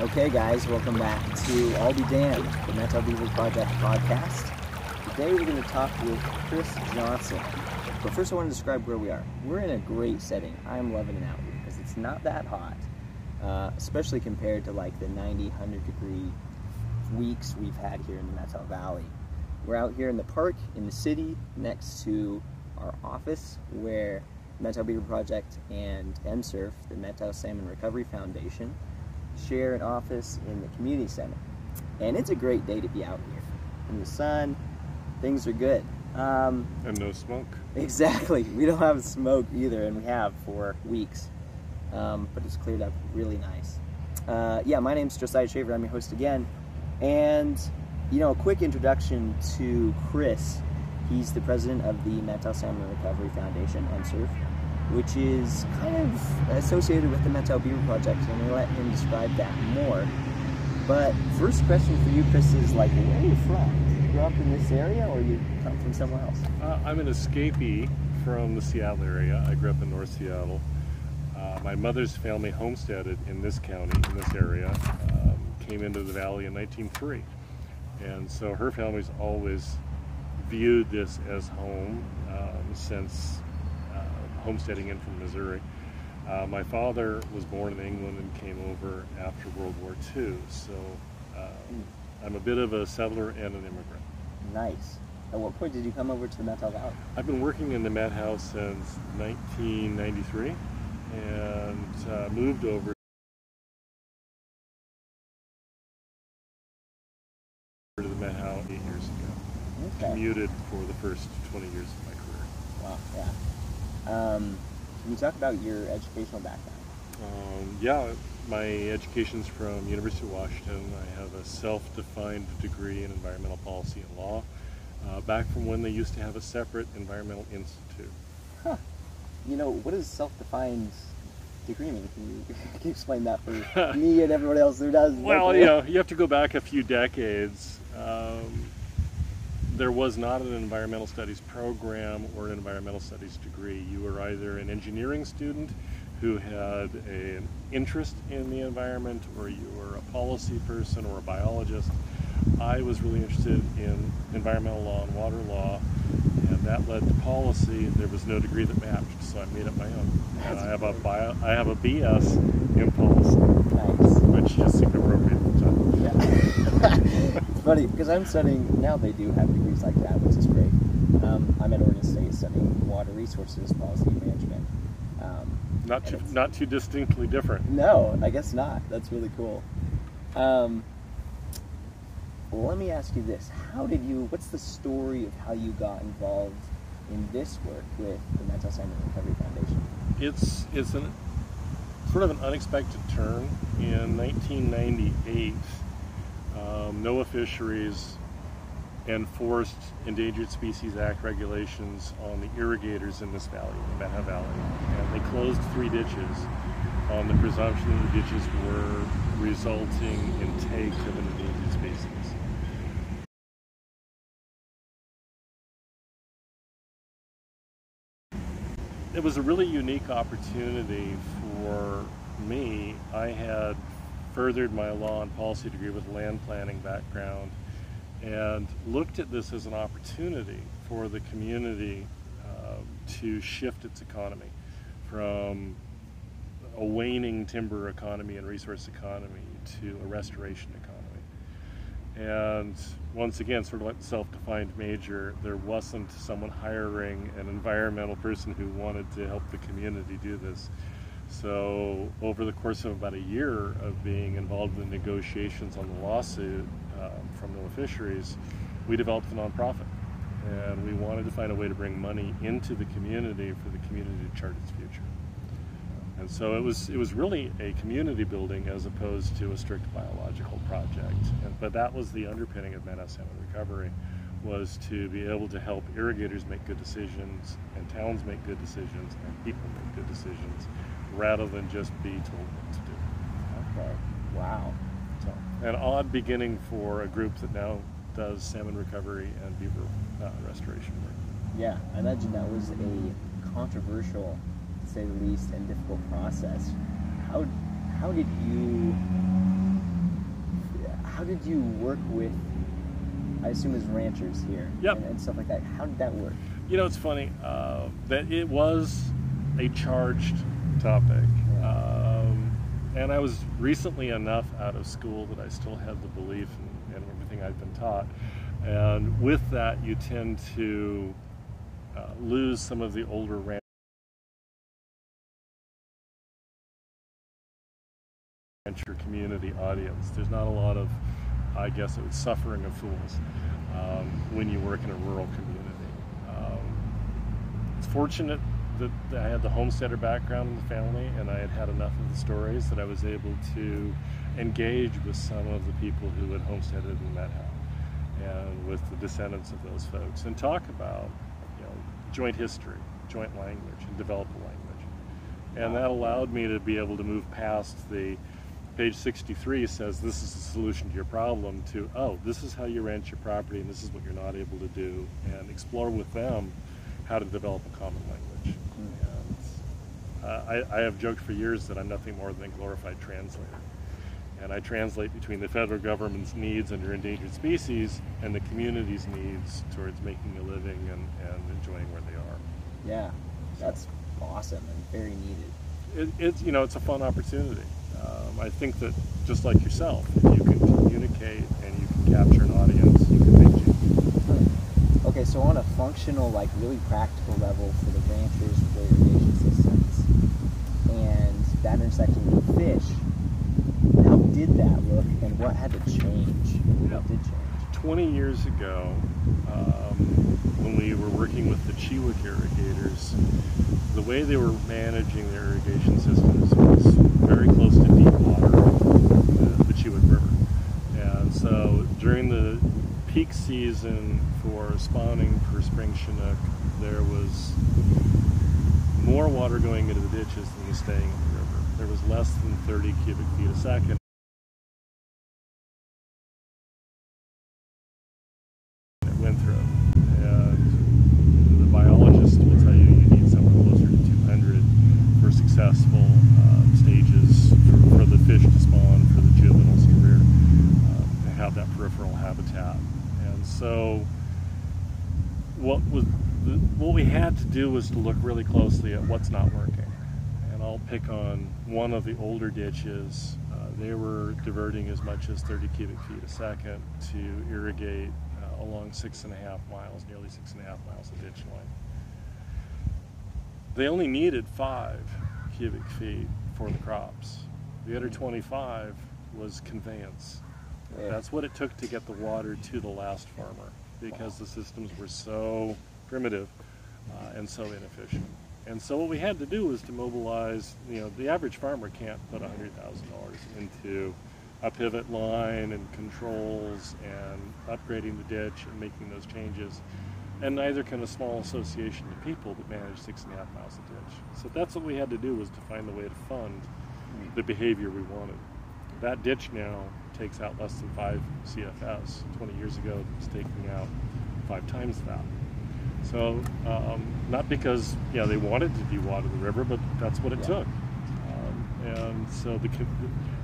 Okay, guys, welcome back to I'll Be Damned, the Methow Beaver Project podcast. Today we're going to talk with Chris Johnson. But first, I want to describe where we are. We're in a great setting. I'm loving it out here because it's not that hot, uh, especially compared to like the 90, 100 degree weeks we've had here in the Methow Valley. We're out here in the park in the city next to our office where Methow Beaver Project and MSURF, the Mental Salmon Recovery Foundation, share an office in the community center. And it's a great day to be out here. In the sun, things are good. Um, and no smoke. Exactly. We don't have smoke either, and we have for weeks. Um, but it's cleared up really nice. Uh, yeah, my name's Josiah Shaver. I'm your host again. And, you know, a quick introduction to Chris. He's the president of the Methow Salmon Recovery Foundation, MSURF which is kind of associated with the Methow Beaver Project, and I'm let him describe that more. But first question for you, Chris, is like, where are you from? You grow up in this area, or you come from somewhere else? Uh, I'm an escapee from the Seattle area. I grew up in North Seattle. Uh, my mother's family homesteaded in this county, in this area, um, came into the valley in 1903. And so her family's always viewed this as home um, since homesteading in from Missouri. Uh, my father was born in England and came over after World War II, so uh, I'm a bit of a settler and an immigrant. Nice. At what point did you come over to the Methow? I've been working in the Methow since 1993 and uh, moved over to the Methow eight years ago. Okay. Commuted for the first 20 years of my career. Wow, yeah. Um, can you talk about your educational background? Um, yeah, my education's from University of Washington. I have a self-defined degree in environmental policy and law, uh, back from when they used to have a separate environmental institute. Huh. You know, what does self-defined degree mean? Can you, can you explain that for me and everyone else who does? Well, you know, you have to go back a few decades. Um, there was not an environmental studies program or an environmental studies degree. You were either an engineering student who had a, an interest in the environment or you were a policy person or a biologist. I was really interested in environmental law and water law and that led to policy. There was no degree that matched, so I made up my own. And I have a bio, I have a BS in policy, nice. which just seemed appropriate at the time. Yeah. funny because I'm studying now. They do have degrees like that, which is great. Um, I'm at Oregon State studying water resources policy and management. Um, not too not too distinctly different. No, I guess not. That's really cool. Um, let me ask you this: How did you? What's the story of how you got involved in this work with the Methow Salmon Recovery Foundation? It's it's an sort of an unexpected turn. In 1998, um, NOAA Fisheries enforced Endangered Species Act regulations on the irrigators in this valley, the Methow Valley, and they closed three ditches on the presumption that the ditches were resulting in take of an endangered species. It was a really unique opportunity for me. I had furthered my law and policy degree with land planning background and looked at this as an opportunity for the community uh, to shift its economy from a waning timber economy and resource economy to a restoration economy. And once again, sort of like the self-defined major, there wasn't someone hiring an environmental person who wanted to help the community do this. So over the course of about a year of being involved in negotiations on the lawsuit um, from NOAA Fisheries, we developed a nonprofit. And we wanted to find a way to bring money into the community for the community to chart its future. And so it was it was really a community building as opposed to a strict biological project. And, but that was the underpinning of Methow Salmon Recovery was to be able to help irrigators make good decisions and towns make good decisions and people make good decisions rather than just be told what to do. Okay. Wow. So, an odd beginning for a group that now does salmon recovery and beaver uh, restoration work. Yeah, I imagine that was a controversial to say the least, and difficult process. How how did you how did you work with? I assume as ranchers here, Yep. and, and stuff like that. How did that work? You know, it's funny uh, that it was a charged topic. Um, and I was recently enough out of school that I still had the belief in, in everything I'd been taught. And with that, you tend to uh, lose some of the older rancher community audience. There's not a lot of, I guess it was suffering of fools um, when you work in a rural community. Um, it's fortunate that I had the homesteader background in the family and I had had enough of the stories that I was able to engage with some of the people who had homesteaded in Methow and with the descendants of those folks and talk about you know joint history, joint language, and develop a language. And that allowed me to be able to move past the page 63 says this is the solution to your problem to oh this is how you ranch your property and this is what you're not able to do and explore with them how to develop a common language. And, uh, I, I have joked for years that I'm nothing more than a glorified translator. And I translate between the federal government's needs under endangered species and the community's needs towards making a living and, and enjoying where they are. Yeah, that's awesome and very needed. It, it's you know it's a fun opportunity. Um, I think that just like yourself, if you can communicate and you can capture an audience, you can make change. Okay, so on a functional, like really practical level for the ranchers, the irrigation systems, and that intersection with fish, how did that look and what had to change? What did change? 20 years ago, um, when we were working with the Chewuch irrigators, the way they were managing their irrigation systems was very close to deep water, uh, the Chewuch River. And so during the peak season for spawning for spring Chinook, there was more water going into the ditches than was staying in the river. There was less than 30 cubic feet a second. It went through. And the biologist will tell you you need somewhere closer to 200 for successful um, stages for, for the fish to spawn, for the juveniles to rear, um, to have that peripheral habitat. And so, what was the, what we had to to look really closely at what's not working. And I'll pick on one of the older ditches. Uh, they were diverting as much as 30 cubic feet a second to irrigate uh, along six and a half miles, nearly six and a half miles of ditch line. They only needed five cubic feet for the crops. The other 25 was conveyance. Yeah. That's what it took to get the water to the last farmer because the systems were so primitive uh, and so inefficient. And so what we had to do was to mobilize, you know, the average farmer can't put $100,000 into a pivot line and controls and upgrading the ditch and making those changes. And neither can a small association of people that manage six and a half miles of ditch. So that's what we had to do was to find the way to fund the behavior we wanted. That ditch now takes out less than five CFS. 20 years ago, it was taking out five times that. So, um, not because yeah they wanted to dewater the river, but that's what it Yeah. took. Um, and so the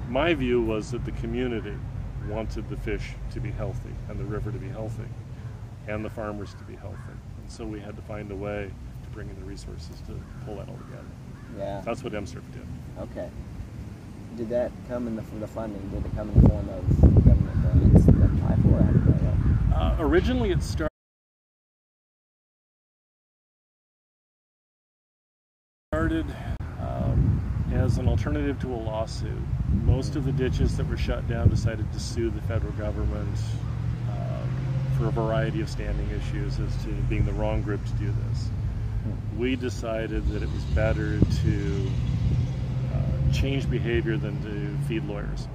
my view was that the community wanted the fish to be healthy and the river to be healthy, and the farmers to be healthy. And so we had to find a way to bring in the resources to pull that all together. Yeah. That's what MSRF did. Okay. Did that come in the from the funding? Did it come in the form of government grants that apply for? it? How did that go? Uh, originally, it started. Started um, as an alternative to a lawsuit. Most of the ditches that were shut down decided to sue the federal government um, for a variety of standing issues as to being the wrong group to do this. We decided that it was better to uh, change behavior than to feed lawyers.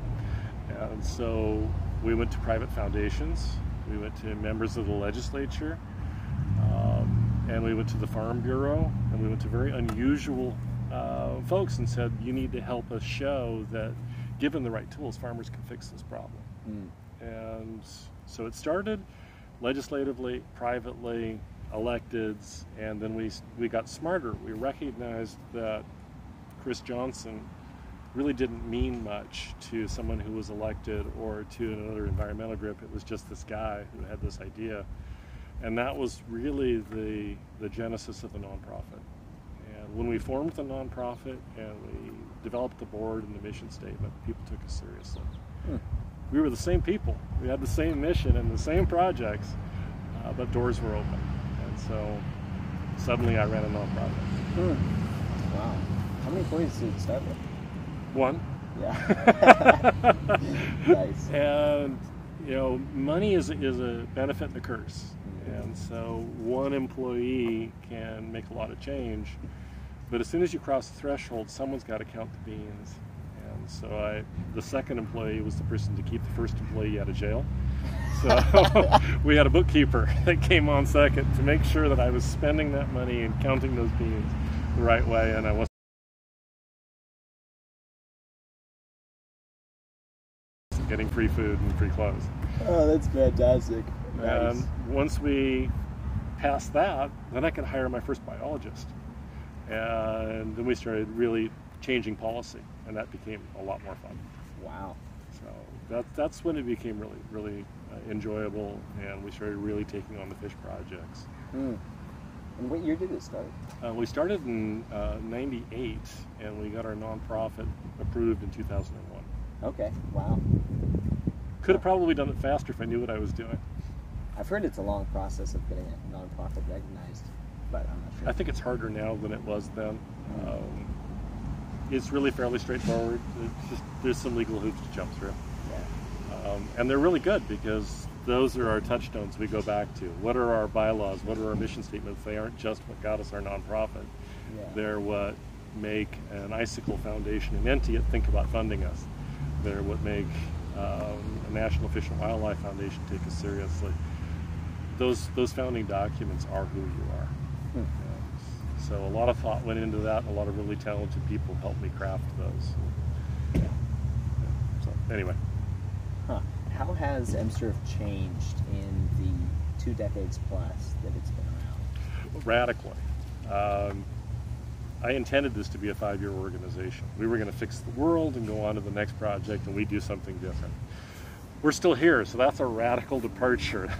And so we went to private foundations, we went to members of the legislature, and we went to the Farm Bureau, and we went to very unusual uh, folks and said, You need to help us show that, given the right tools, farmers can fix this problem. Mm. And so it started legislatively, privately, electeds, and then we, we got smarter. We recognized that Chris Johnson really didn't mean much to someone who was elected or to another environmental group. It was just this guy who had this idea. And that was really the, the genesis of the nonprofit. And when we formed the nonprofit and we developed the board and the mission statement, people took us seriously. Hmm. We were the same people. We had the same mission and the same projects, uh, but doors were open. And so suddenly I ran a nonprofit. Hmm. Wow. How many employees did you start with? One. Yeah. nice. And you know, money is is a benefit and a curse. And so one employee can make a lot of change, but as soon as you cross the threshold, someone's got to count the beans. And so I, the second employee was the person to keep the first employee out of jail. So we had a bookkeeper that came on second to make sure that I was spending that money and counting those beans the right way, and I wasn't getting free food and free clothes. Oh, that's fantastic. Nice. And once we passed that, then I could hire my first biologist. And then we started really changing policy, and that became a lot more fun. Wow. So that, that's when it became really, really uh, enjoyable, and we started really taking on the fish projects. Mm. And what year did it start? Uh, we started in uh, 98, and we got our nonprofit approved in 2001. Okay, wow. Could have probably done it faster if I knew what I was doing. I've heard it's a long process of getting a nonprofit recognized, but I'm not sure. I think it's harder now than it was then. Um, it's really fairly straightforward. It's just there's some legal hoops to jump through. Yeah. Um, and they're really good because those are our touchstones we go back to. What are our bylaws? What are our mission statements? They aren't just what got us our nonprofit. Yeah. They're what make an Icicle Foundation and Entiat think about funding us. They're what make um, a National Fish and Wildlife Foundation take us seriously. Those those founding documents are who you are. Hmm. So a lot of thought went into that. A lot of really talented people helped me craft those. So anyway. Huh. How has MSurf changed in the two decades plus that it's been around? Radically. Um, I intended this to be a five-year organization. We were going to fix the world and go on to the next project, and we'd do something different. We're still here, so that's a radical departure.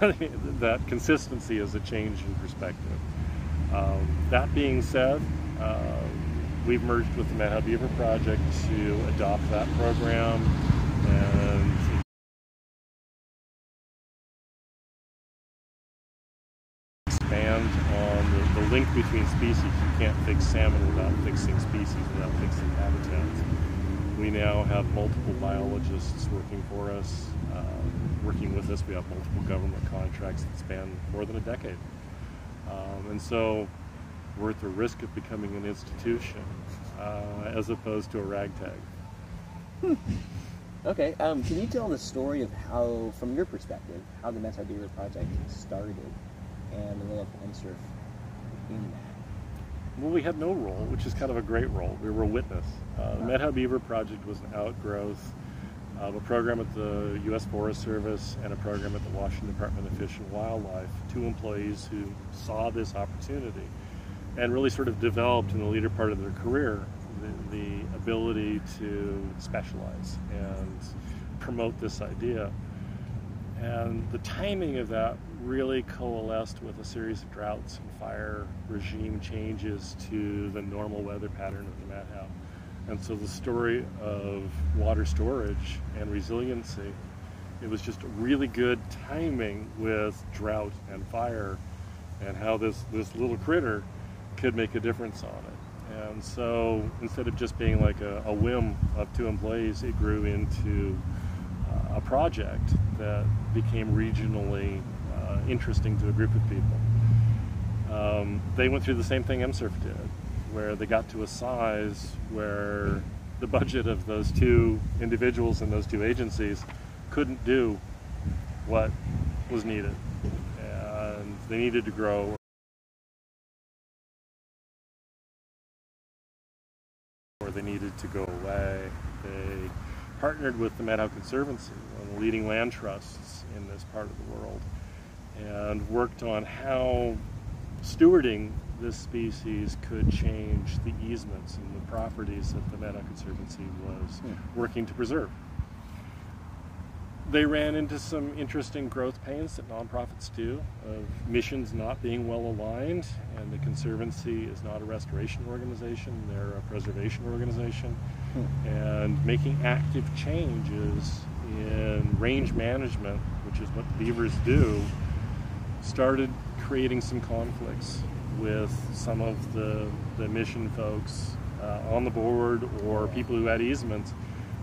that consistency is a change in perspective. Um, that being said, uh, we've merged with the Methow Beaver Project to adopt that program and expand on the, the, link between species. You can't fix salmon without fixing species, without fixing habitats. We now have multiple biologists working for us, uh, working with us. We have multiple government contracts that span more than a decade. Um, and so we're at the risk of becoming an institution uh, as opposed to a ragtag. Hmm. Okay, um, can you tell the story of how, from your perspective, how the Methow Beaver Project started and the role of MSurf in that? Well, we had no role, which is kind of a great role. We were a witness. Uh, the Methow Beaver Project was an outgrowth of a program at the U.S. Forest Service and a program at the Washington Department of Fish and Wildlife. Two employees who saw this opportunity and really sort of developed in the later part of their career the, the ability to specialize and promote this idea. And the timing of that really coalesced with a series of droughts and fire regime changes to the normal weather pattern of the Methow. And so the story of water storage and resiliency, it was just really good timing with drought and fire and how this, this little critter could make a difference on it. And so instead of just being like a, a whim of two employees, it grew into uh, a project that became regionally uh, interesting to a group of people. Um, they went through the same thing MSurf did, where they got to a size where the budget of those two individuals and those two agencies couldn't do what was needed. And they needed to grow or they needed to go away. They partnered with the Methow Conservancy, one of the leading land trusts in this part of the world, and worked on how stewarding this species could change the easements and the properties that the Methow Conservancy was Hmm. working to preserve. They ran into some interesting growth pains that nonprofits do, of missions not being well aligned, and the Conservancy is not a restoration organization, they're a preservation organization. And making active changes in range management, which is what beavers do, started creating some conflicts with some of the, the mission folks uh, on the board or people who had easements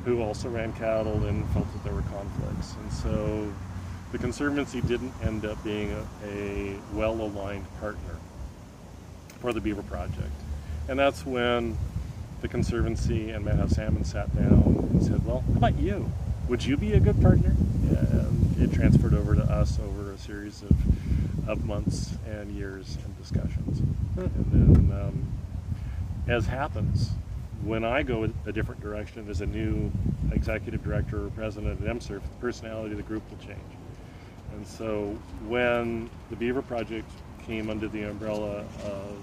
who also ran cattle and felt that there were conflicts. And so the Conservancy didn't end up being a, a well aligned partner for the Beaver Project. And that's when the Conservancy and Methow Salmon sat down and said, Well, how about you? Would you be a good partner? And it transferred over to us over a series of, of months and years and discussions. And then, um, as happens, when I go a different direction as a new executive director or president at MSURF, the personality of the group will change. And so when the Beaver Project came under the umbrella of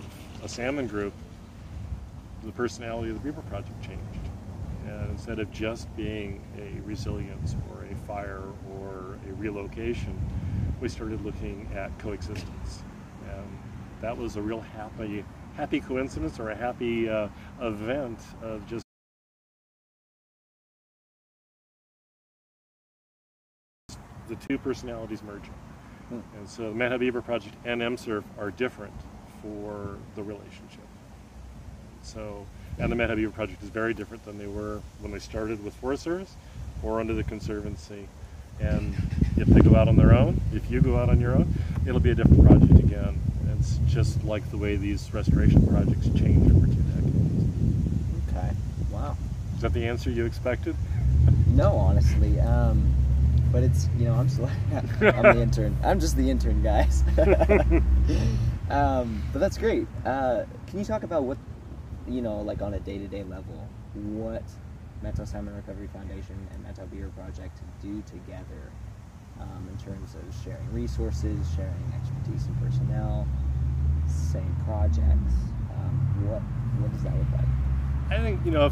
a salmon group, the personality of the Beaver Project changed. And instead of just being a resilience or a fire or a relocation, we started looking at coexistence. And that was a real happy, happy coincidence or a happy uh, event of just the two personalities merging. Hmm. And so the Methow Beaver Project and MSURF are different for the relationship. So, and the Methow Beaver Project is very different than they were when they started with Forest Service or under the Conservancy. And if they go out on their own, if you go out on your own, it'll be a different project again. It's just like the way these restoration projects change over two decades. Okay. Wow. Is that the answer you expected? No, honestly. Um, but it's you know I'm just I'm the intern. I'm just the intern, guys. um, but that's great. Uh, can you talk about what you know, like on a day-to-day level, what Methow Salmon Recovery Foundation and Methow Beaver Project do together um, in terms of sharing resources, sharing expertise and personnel, same projects? Um, what what does that look like? I think you know,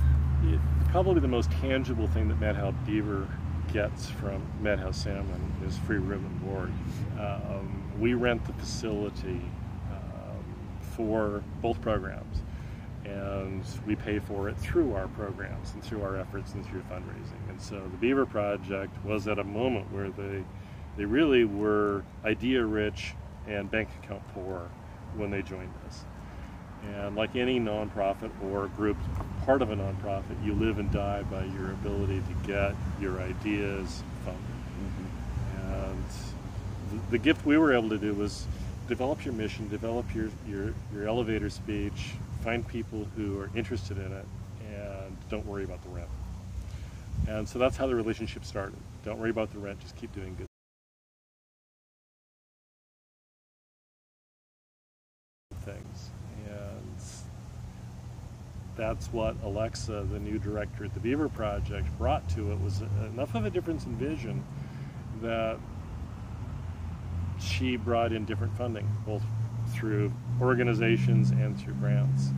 probably the most tangible thing that Methow Beaver gets from Methow Salmon is free room and board. Um, we rent the facility um, for both programs, and we pay for it through our programs and through our efforts and through fundraising. And so the Beaver Project was at a moment where they they really were idea rich and bank account poor when they joined us. And like any nonprofit or group, part of a nonprofit, you live and die by your ability to get your ideas funded. Mm-hmm. And the, the gift we were able to do was develop your mission, develop your, your, your elevator speech, find people who are interested in it, and don't worry about the rent. And so that's how the relationship started. Don't worry about the rent, just keep doing good things. And that's what Alexa, the new director at the Beaver Project, brought to it was enough of a difference in vision that she brought in different funding, both through organizations and through grants.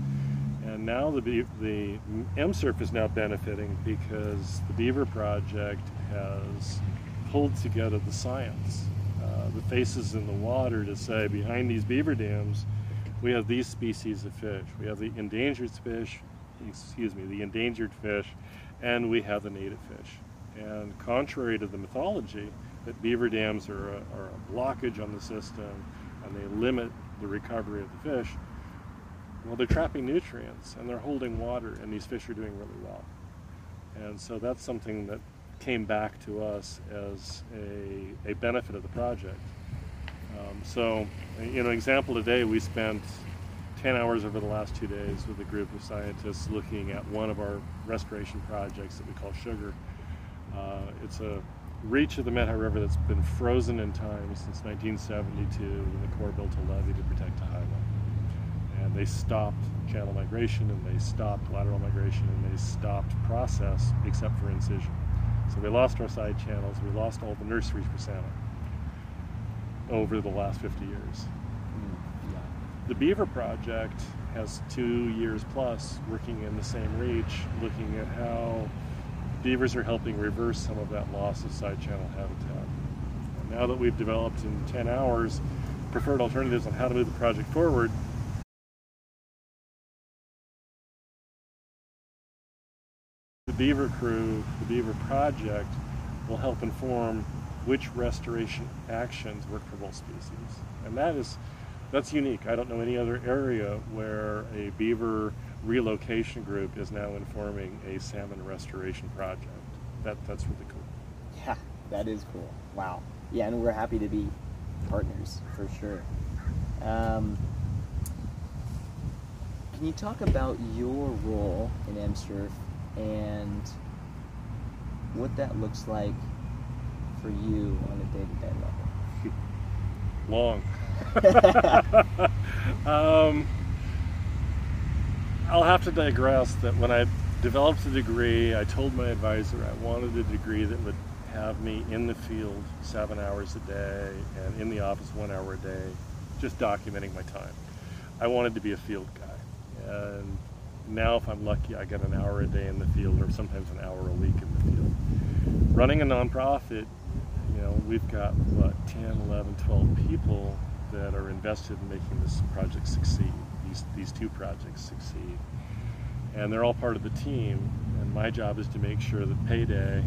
And now the, the MSURF is now benefiting because the Beaver Project has pulled together the science, uh, the faces in the water to say behind these beaver dams, we have these species of fish. We have the endangered fish, excuse me, the endangered fish, and we have the native fish. And contrary to the mythology that beaver dams are a, are a blockage on the system and they limit the recovery of the fish, well, they're trapping nutrients and they're holding water, and these fish are doing really well. And so that's something that came back to us as a, a benefit of the project. Um, so, you know, example today, we spent 10 hours over the last two days with a group of scientists looking at one of our restoration projects that we call Sugar. Uh, it's a reach of the Methow River that's been frozen in time since 1972 when the Corps built a levee to protect a highway. And they stopped channel migration and they stopped lateral migration and they stopped process except for incision. So we lost our side channels, we lost all the nurseries for salmon over the last 50 years. Hmm. the Beaver Project has two years plus working in the same reach, looking at how beavers are helping reverse some of that loss of side channel habitat. And now that we've developed in 10 hours preferred alternatives on how to move the project forward, the Beaver Crew, the Beaver Project, will help inform which restoration actions work for both species. And that is that's unique. I don't know any other area where a beaver relocation group is now informing a salmon restoration project. That that's really cool. Yeah, that is cool. Wow. Yeah, and we're happy to be partners for sure. Um, can you talk about your role in MSurf and what that looks like for you on a day-to-day level? Long. um, I'll have to digress that when I developed the degree, I told my advisor I wanted a degree that would have me in the field seven hours a day and in the office one hour a day, just documenting my time. I wanted to be a field guy. And now, if I'm lucky, I get an hour a day in the field or sometimes an hour a week in the field. Running a nonprofit, you know, we've got, what, 10, 11, 12 people that are invested in making this project succeed, these, these two projects succeed. And they're all part of the team, and my job is to make sure that payday,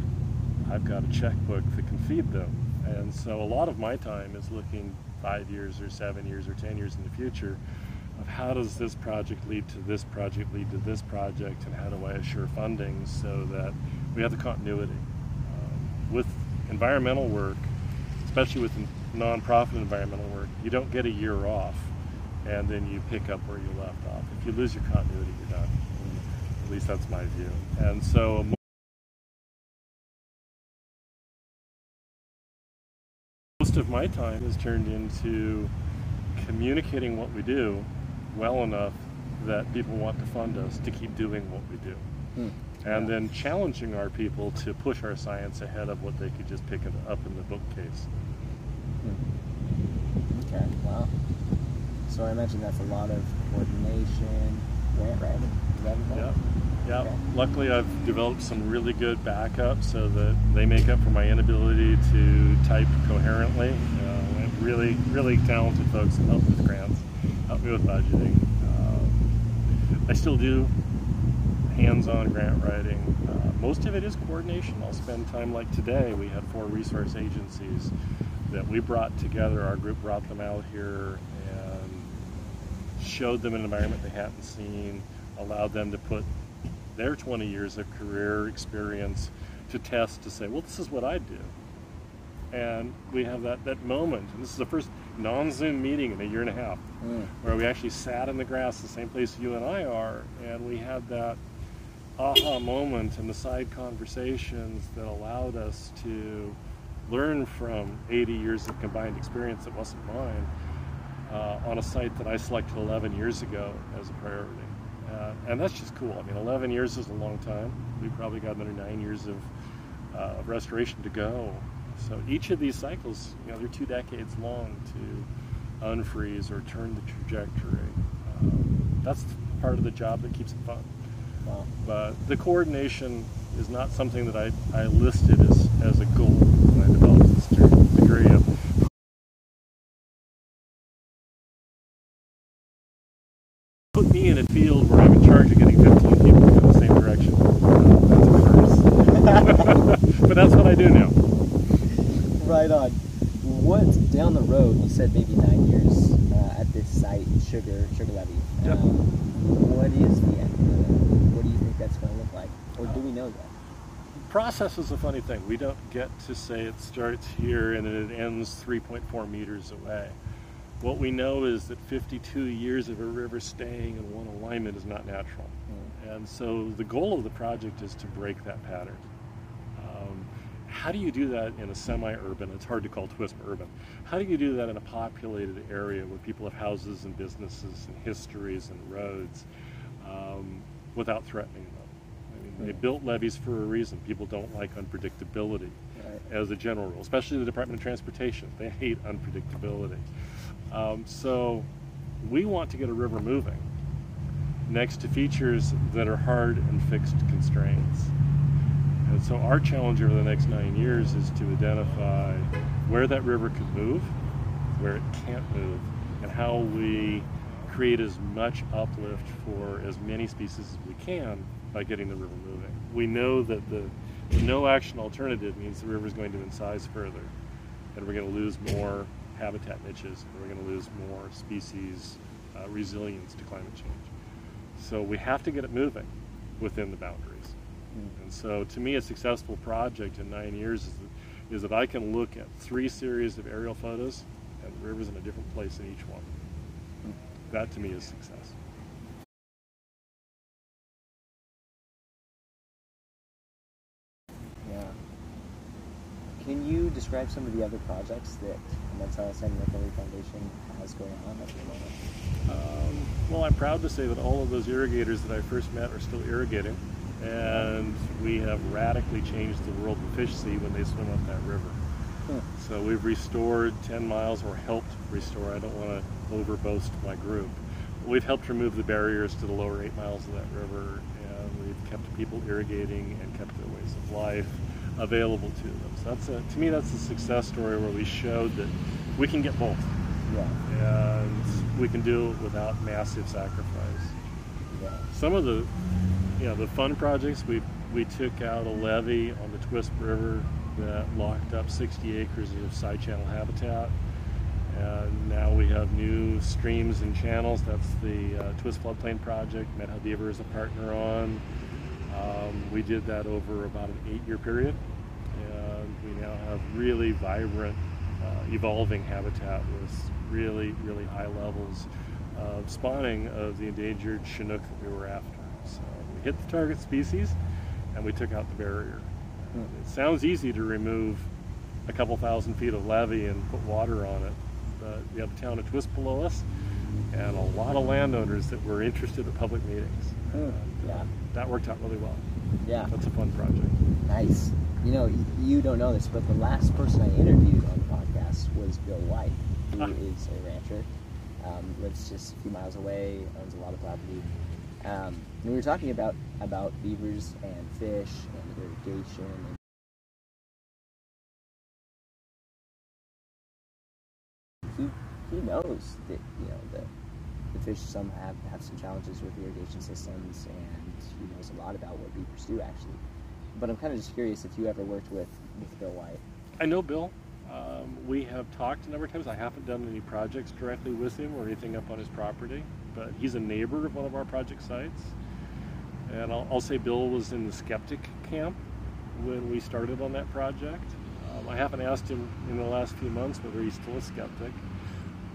I've got a checkbook that can feed them. And so a lot of my time is looking five years or seven years or 10 years in the future of how does this project lead to this project, lead to this project, and how do I assure funding so that we have the continuity. Um, with environmental work, especially with nonprofit environmental work, you don't get a year off and then you pick up where you left off. If you lose your continuity, you're done. At least that's my view. And so most of my time is turned into communicating what we do well enough that people want to fund us to keep doing what we do. Hmm. And yeah. then challenging our people to push our science ahead of what they could just pick up in the bookcase. Hmm. Okay, wow. So I imagine that's a lot of coordination, grant writing. Yeah. Yeah. Okay. Luckily, I've developed some really good backup so that they make up for my inability to type coherently. Uh, really, really talented folks that help with grants, help me with budgeting. Um, I still do hands-on grant writing. Uh, most of it is coordination. I'll spend time like today. We had four resource agencies that we brought together. Our group brought them out here showed them an environment they hadn't seen, allowed them to put their 20 years of career experience to test to say, well, this is what I do. And we have that, that moment, and this is the first non-Zoom meeting in a year and a half, mm. where we actually sat in the grass, the same place you and I are, and we had that aha moment and the side conversations that allowed us to learn from 80 years of combined experience that wasn't mine uh, on a site that I selected 11 years ago as a priority. Uh, and that's just cool. I mean, 11 years is a long time. We've probably got another nine years of, uh, restoration to go. So each of these cycles, you know, they're two decades long to unfreeze or turn the trajectory. Um, that's part of the job that keeps it fun. Wow. But the coordination is not something that I, I listed as, as a goal when I developed this degree of put me in a field where I'm in charge of getting 15 people in the same direction. That's a curse. but that's what I do now. Right on. What down the road? You said maybe nine years uh, at this site, Sugar Sugar Levee. Yep. Um, what is the end? What do you think that's going to look like, or do we know that? process is a funny thing. We don't get to say it starts here and then it ends 3.4 meters away. What we know is that 52 years of a river staying in one alignment is not natural. Mm. And so the goal of the project is to break that pattern. Um, how do you do that in a semi-urban, it's hard to call Twisp urban, how do you do that in a populated area where people have houses and businesses and histories and roads um, without threatening them? They built levees for a reason. People don't like unpredictability right. as a general rule, especially the Department of Transportation. They hate unpredictability. Um, so we want to get a river moving next to features that are hard and fixed constraints. And so our challenge over the next nine years is to identify where that river can move, where it can't move, and how we create as much uplift for as many species as we can by getting the river moving. We know that the no action alternative means the river is going to incise further, and we're going to lose more habitat niches, and we're going to lose more species uh, resilience to climate change. So we have to get it moving within the boundaries. Mm. And so to me, a successful project in nine years is that, is that I can look at three series of aerial photos and the river's in a different place in each one. Mm. That to me is success. Can you describe some of the other projects that Methow Salmon Recovery Foundation has going on at the moment? Um, well, I'm proud to say that all of those irrigators that I first met are still irrigating, and we have radically changed the world of fish see when they swim up that river. Hmm. So we've restored 10 miles, or helped restore. I don't want to overboast my group. We've helped remove the barriers to the lower eight miles of that river, and we've kept people irrigating and kept their ways of life available to them. So that's a, to me, that's a success story where we showed that we can get both. Yeah. And we can do it without massive sacrifice. Yeah. Some of the, you know, the fun projects we we took out a levee on the Twisp River that locked up 60 acres of side channel habitat. And now we have new streams and channels. That's the uh, Twisp Floodplain Project. Methow Beaver is a partner on. Um, we did that over about an eight-year period, now have really vibrant, uh, evolving habitat with really, really high levels of spawning of the endangered Chinook that we were after. So we hit the target species, and we took out the barrier. Hmm. It sounds easy to remove a couple thousand feet of levee and put water on it, but we have the town of Twisp below us, and a lot of landowners that were interested at public meetings. Hmm. yeah that worked out really well. Yeah. That's a fun project. Nice. You know, you don't know this, but the last person I interviewed on the podcast was Bill White, who ah. is a rancher, um, lives just a few miles away, owns a lot of property. Um, and we were talking about about beavers and fish and irrigation and he he knows that you know the the fish some have, have some challenges with irrigation systems and he knows a lot about what beavers do actually. But I'm kind of just curious if you ever worked with, with Bill White. I know Bill. Um, we have talked a number of times. I haven't done any projects directly with him or anything up on his property, but he's a neighbor of one of our project sites. And I'll, I'll say Bill was in the skeptic camp when we started on that project. Um, I haven't asked him in the last few months whether he's still a skeptic,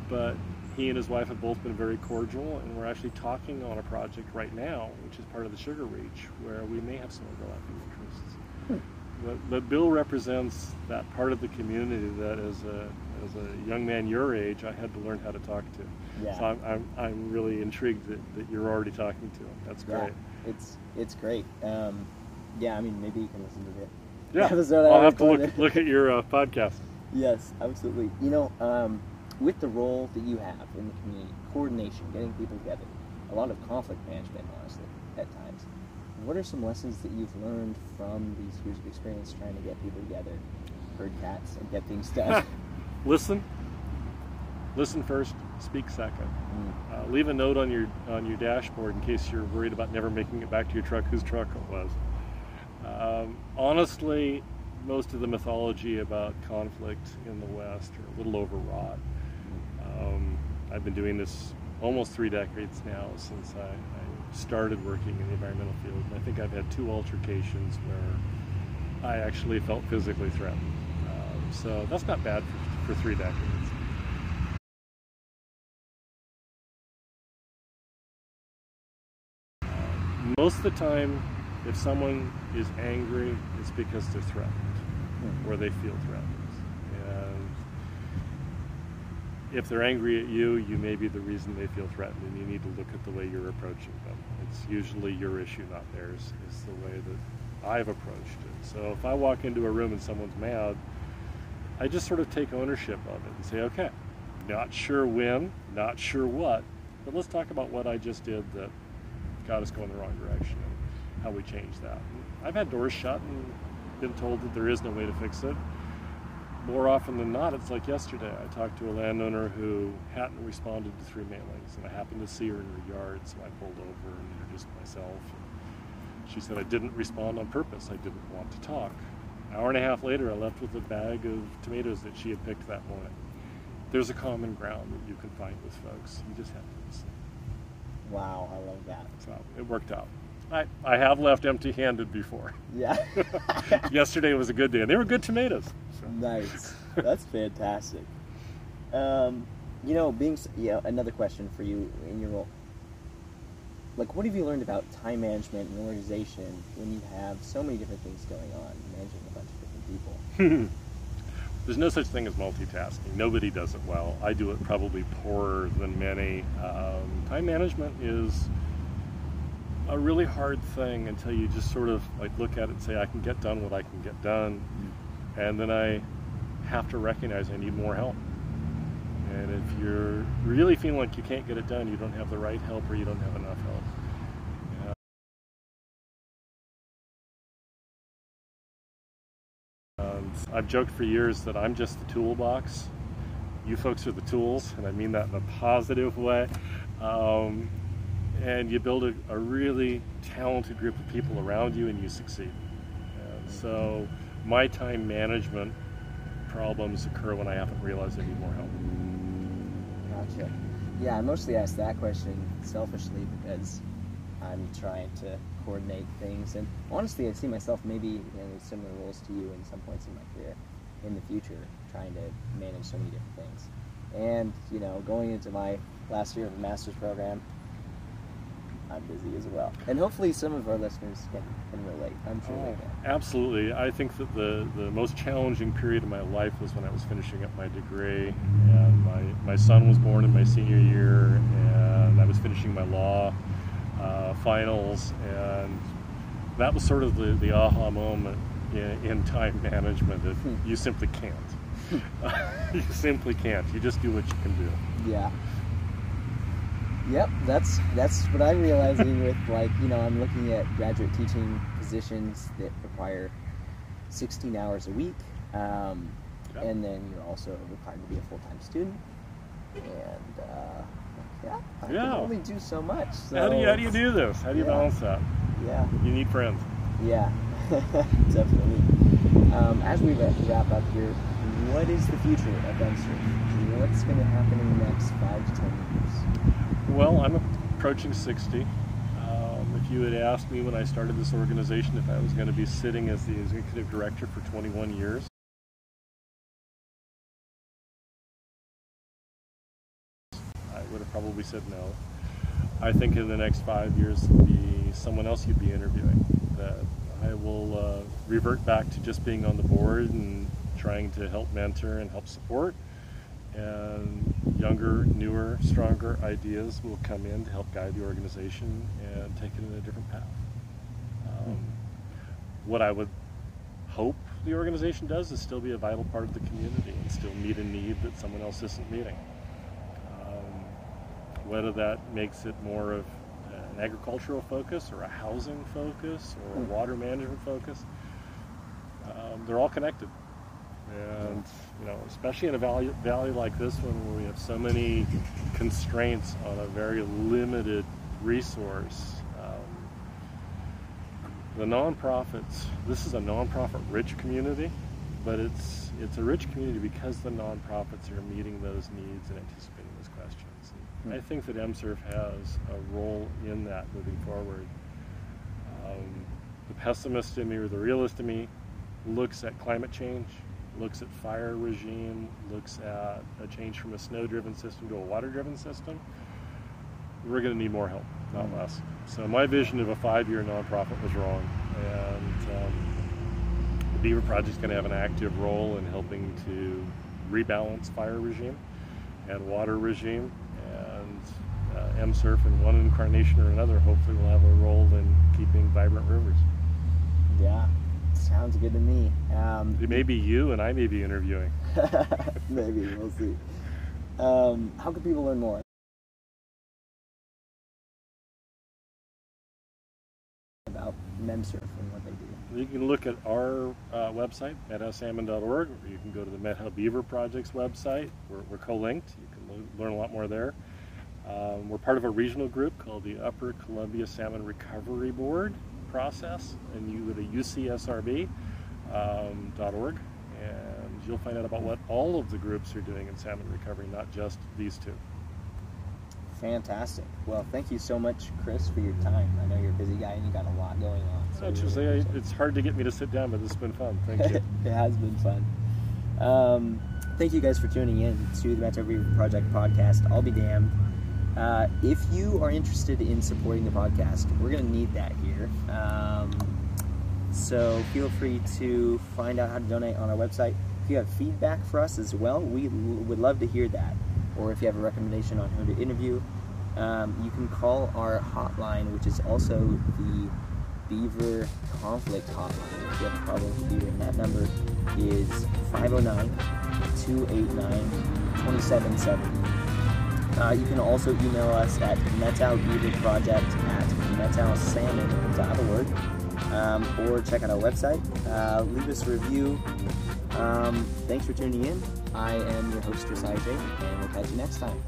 but he and his wife have both been very cordial, and we're actually talking on a project right now, which is part of the Sugar Reach, where we may have some overlapping interests. Hmm. But, but, Bill represents that part of the community that, as a as a young man your age, I had to learn how to talk to. Yeah. So I'm, I'm, I'm really intrigued that, that you're already talking to him. That's great. Yeah, it's it's great. Um, yeah, I mean, maybe you can listen to it. Yeah, I'll have to look, look at your uh, podcast. Yes, absolutely. You know, um, with the role that you have in the community, coordination, getting people together, a lot of conflict management, honestly, at times. What are some lessons that you've learned from these years of experience trying to get people together, herd cats, and get things done? Listen. Listen first. Speak second. Mm. Uh, leave a note on your on your dashboard in case you're worried about never making it back to your truck. Whose truck it was. Um, honestly, most of the mythology about conflict in the West are a little overwrought. Um, I've been doing this almost three decades now since I, I, started working in the environmental field. And I think I've had two altercations where I actually felt physically threatened. Um, so that's not bad for, for three decades. most of the time, if someone is angry, it's because they're threatened hmm. or they feel threatened if they're angry at you, you may be the reason they feel threatened, and you need to look at the way you're approaching them. It's usually your issue, not theirs, is the way that I've approached it. So if I walk into a room and someone's mad, I just sort of take ownership of it and say, okay, not sure when, not sure what, but let's talk about what I just did that got us going the wrong direction and how we change that. I've had doors shut and been told that there is no way to fix it. More often than not, it's like yesterday. I talked to a landowner who hadn't responded to three mailings, and I happened to see her in her yard, so I pulled over and introduced myself. And she said I didn't respond on purpose. I didn't want to talk. An hour and a half later, I left with a bag of tomatoes that she had picked that morning. There's a common ground that you can find with folks. You just have to listen. Wow, I love that. So it worked out. I, I have left empty handed before. Yeah. Yesterday was a good day, and they were good tomatoes. So. nice. That's fantastic. Um, you know, being yeah, another question for you in your role. Like, what have you learned about time management and organization when you have so many different things going on, managing a bunch of different people? There's no such thing as multitasking. Nobody does it well. I do it probably poorer than many. Um, time management is a really hard thing until you just sort of like look at it and say, I can get done what I can get done, and then I have to recognize I need more help. And if you're really feeling like you can't get it done, you don't have the right help or you don't have enough help. And I've joked for years that I'm just the toolbox. You folks are the tools, and I mean that in a positive way. Um, and you build a, a really talented group of people around you, and you succeed. And so, my time management problems occur when I haven't realized I need more help. Gotcha. Yeah, I mostly ask that question selfishly because I'm trying to coordinate things, and honestly, I see myself maybe in similar roles to you in some points in my career in the future, trying to manage so many different things. And you know, going into my last year of the master's program, I'm busy as well, and hopefully, some of our listeners can, can relate. I'm sure they Oh, can. absolutely. I think that the, the most challenging period of my life was when I was finishing up my degree. And my, my son was born in my senior year, and I was finishing my law uh, finals. And that was sort of the, the aha moment in, in time management that Hmm. you simply can't. you simply can't. You just do what you can do. Yeah. Yep, that's that's what I'm realizing with like you know I'm looking at graduate teaching positions that require 16 hours a week, um, Yep. and then you're also required to be a full-time student, and uh, yeah, I Yeah. can only do so much. So how, do you, how do you do this? How do you Yeah. balance that? Yeah, You need friends. yeah, definitely. Um, as we wrap up here, what is the future of Unsurf? What's going to happen in the next five to ten years? Well, I'm approaching 60. Um, if you had asked me when I started this organization if I was going to be sitting as the executive director for 21 years, I would have probably said no. I think in the next five years it'll be someone else you'd be interviewing. That I will uh, revert back to just being on the board and trying to help mentor and help support and younger, newer, stronger ideas will come in to help guide the organization and take it in a different path. Um, what I would hope the organization does is still be a vital part of the community and still meet a need that someone else isn't meeting. Um, whether that makes it more of an agricultural focus or a housing focus or a Hmm. water management focus, um, they're all connected. And you know, especially in a valley, valley like this one, where we have so many constraints on a very limited resource, um, the nonprofits. This is a nonprofit-rich community, but it's it's a rich community because the nonprofits are meeting those needs and anticipating those questions. And I Hmm. think that MSRF has a role in that moving forward. Um, the pessimist in me or the realist in me looks at climate change, looks at fire regime, looks at a change from a snow-driven system to a water-driven system. We're going to need more help, not Mm. less. So my vision of a five-year nonprofit was wrong, and um, the Beaver Project's going to have an active role in helping to rebalance fire regime and water regime, and uh, MSRF in one incarnation or another hopefully will have a role in keeping vibrant rivers. Yeah, Sounds good to me. Um, it may be you and I may be interviewing. Maybe, we'll see. Um, how can people learn more? About MemSurf and what they do. You can look at our uh, website, methowsalmon.org, or you can go to the Methow Beaver Project's website. We're, we're co linked. You can learn a lot more there. Um, we're part of a regional group called the Upper Columbia Salmon Recovery Board process, and you go to ucsrb.org, um, and you'll find out about what all of the groups are doing in salmon recovery, not just these two. Fantastic. Well, thank you so much, Chris, for your time. I know you're a busy guy and you got a lot going on. So really say, it's hard to get me to sit down, but this has been fun. Thank you. it has been fun. Um, thank you guys for tuning in to the Methow Beaver Project podcast. I'll be damned. Uh, if you are interested in supporting the podcast, we're going to need that here. Um, so feel free to find out how to donate on our website. If you have feedback for us as well, we would love to hear that. Or if you have a recommendation on who to interview, um, you can call our hotline, which is also the Beaver Conflict Hotline. If you have a problem with beaver, and that number is 509 289 2770. Uh, you can also email us at methowbeaverproject at methowsalmon.org um, or check out our website. Uh, leave us a review. Um, thanks for tuning in. I am your host, Josiah J, and we'll catch you next time.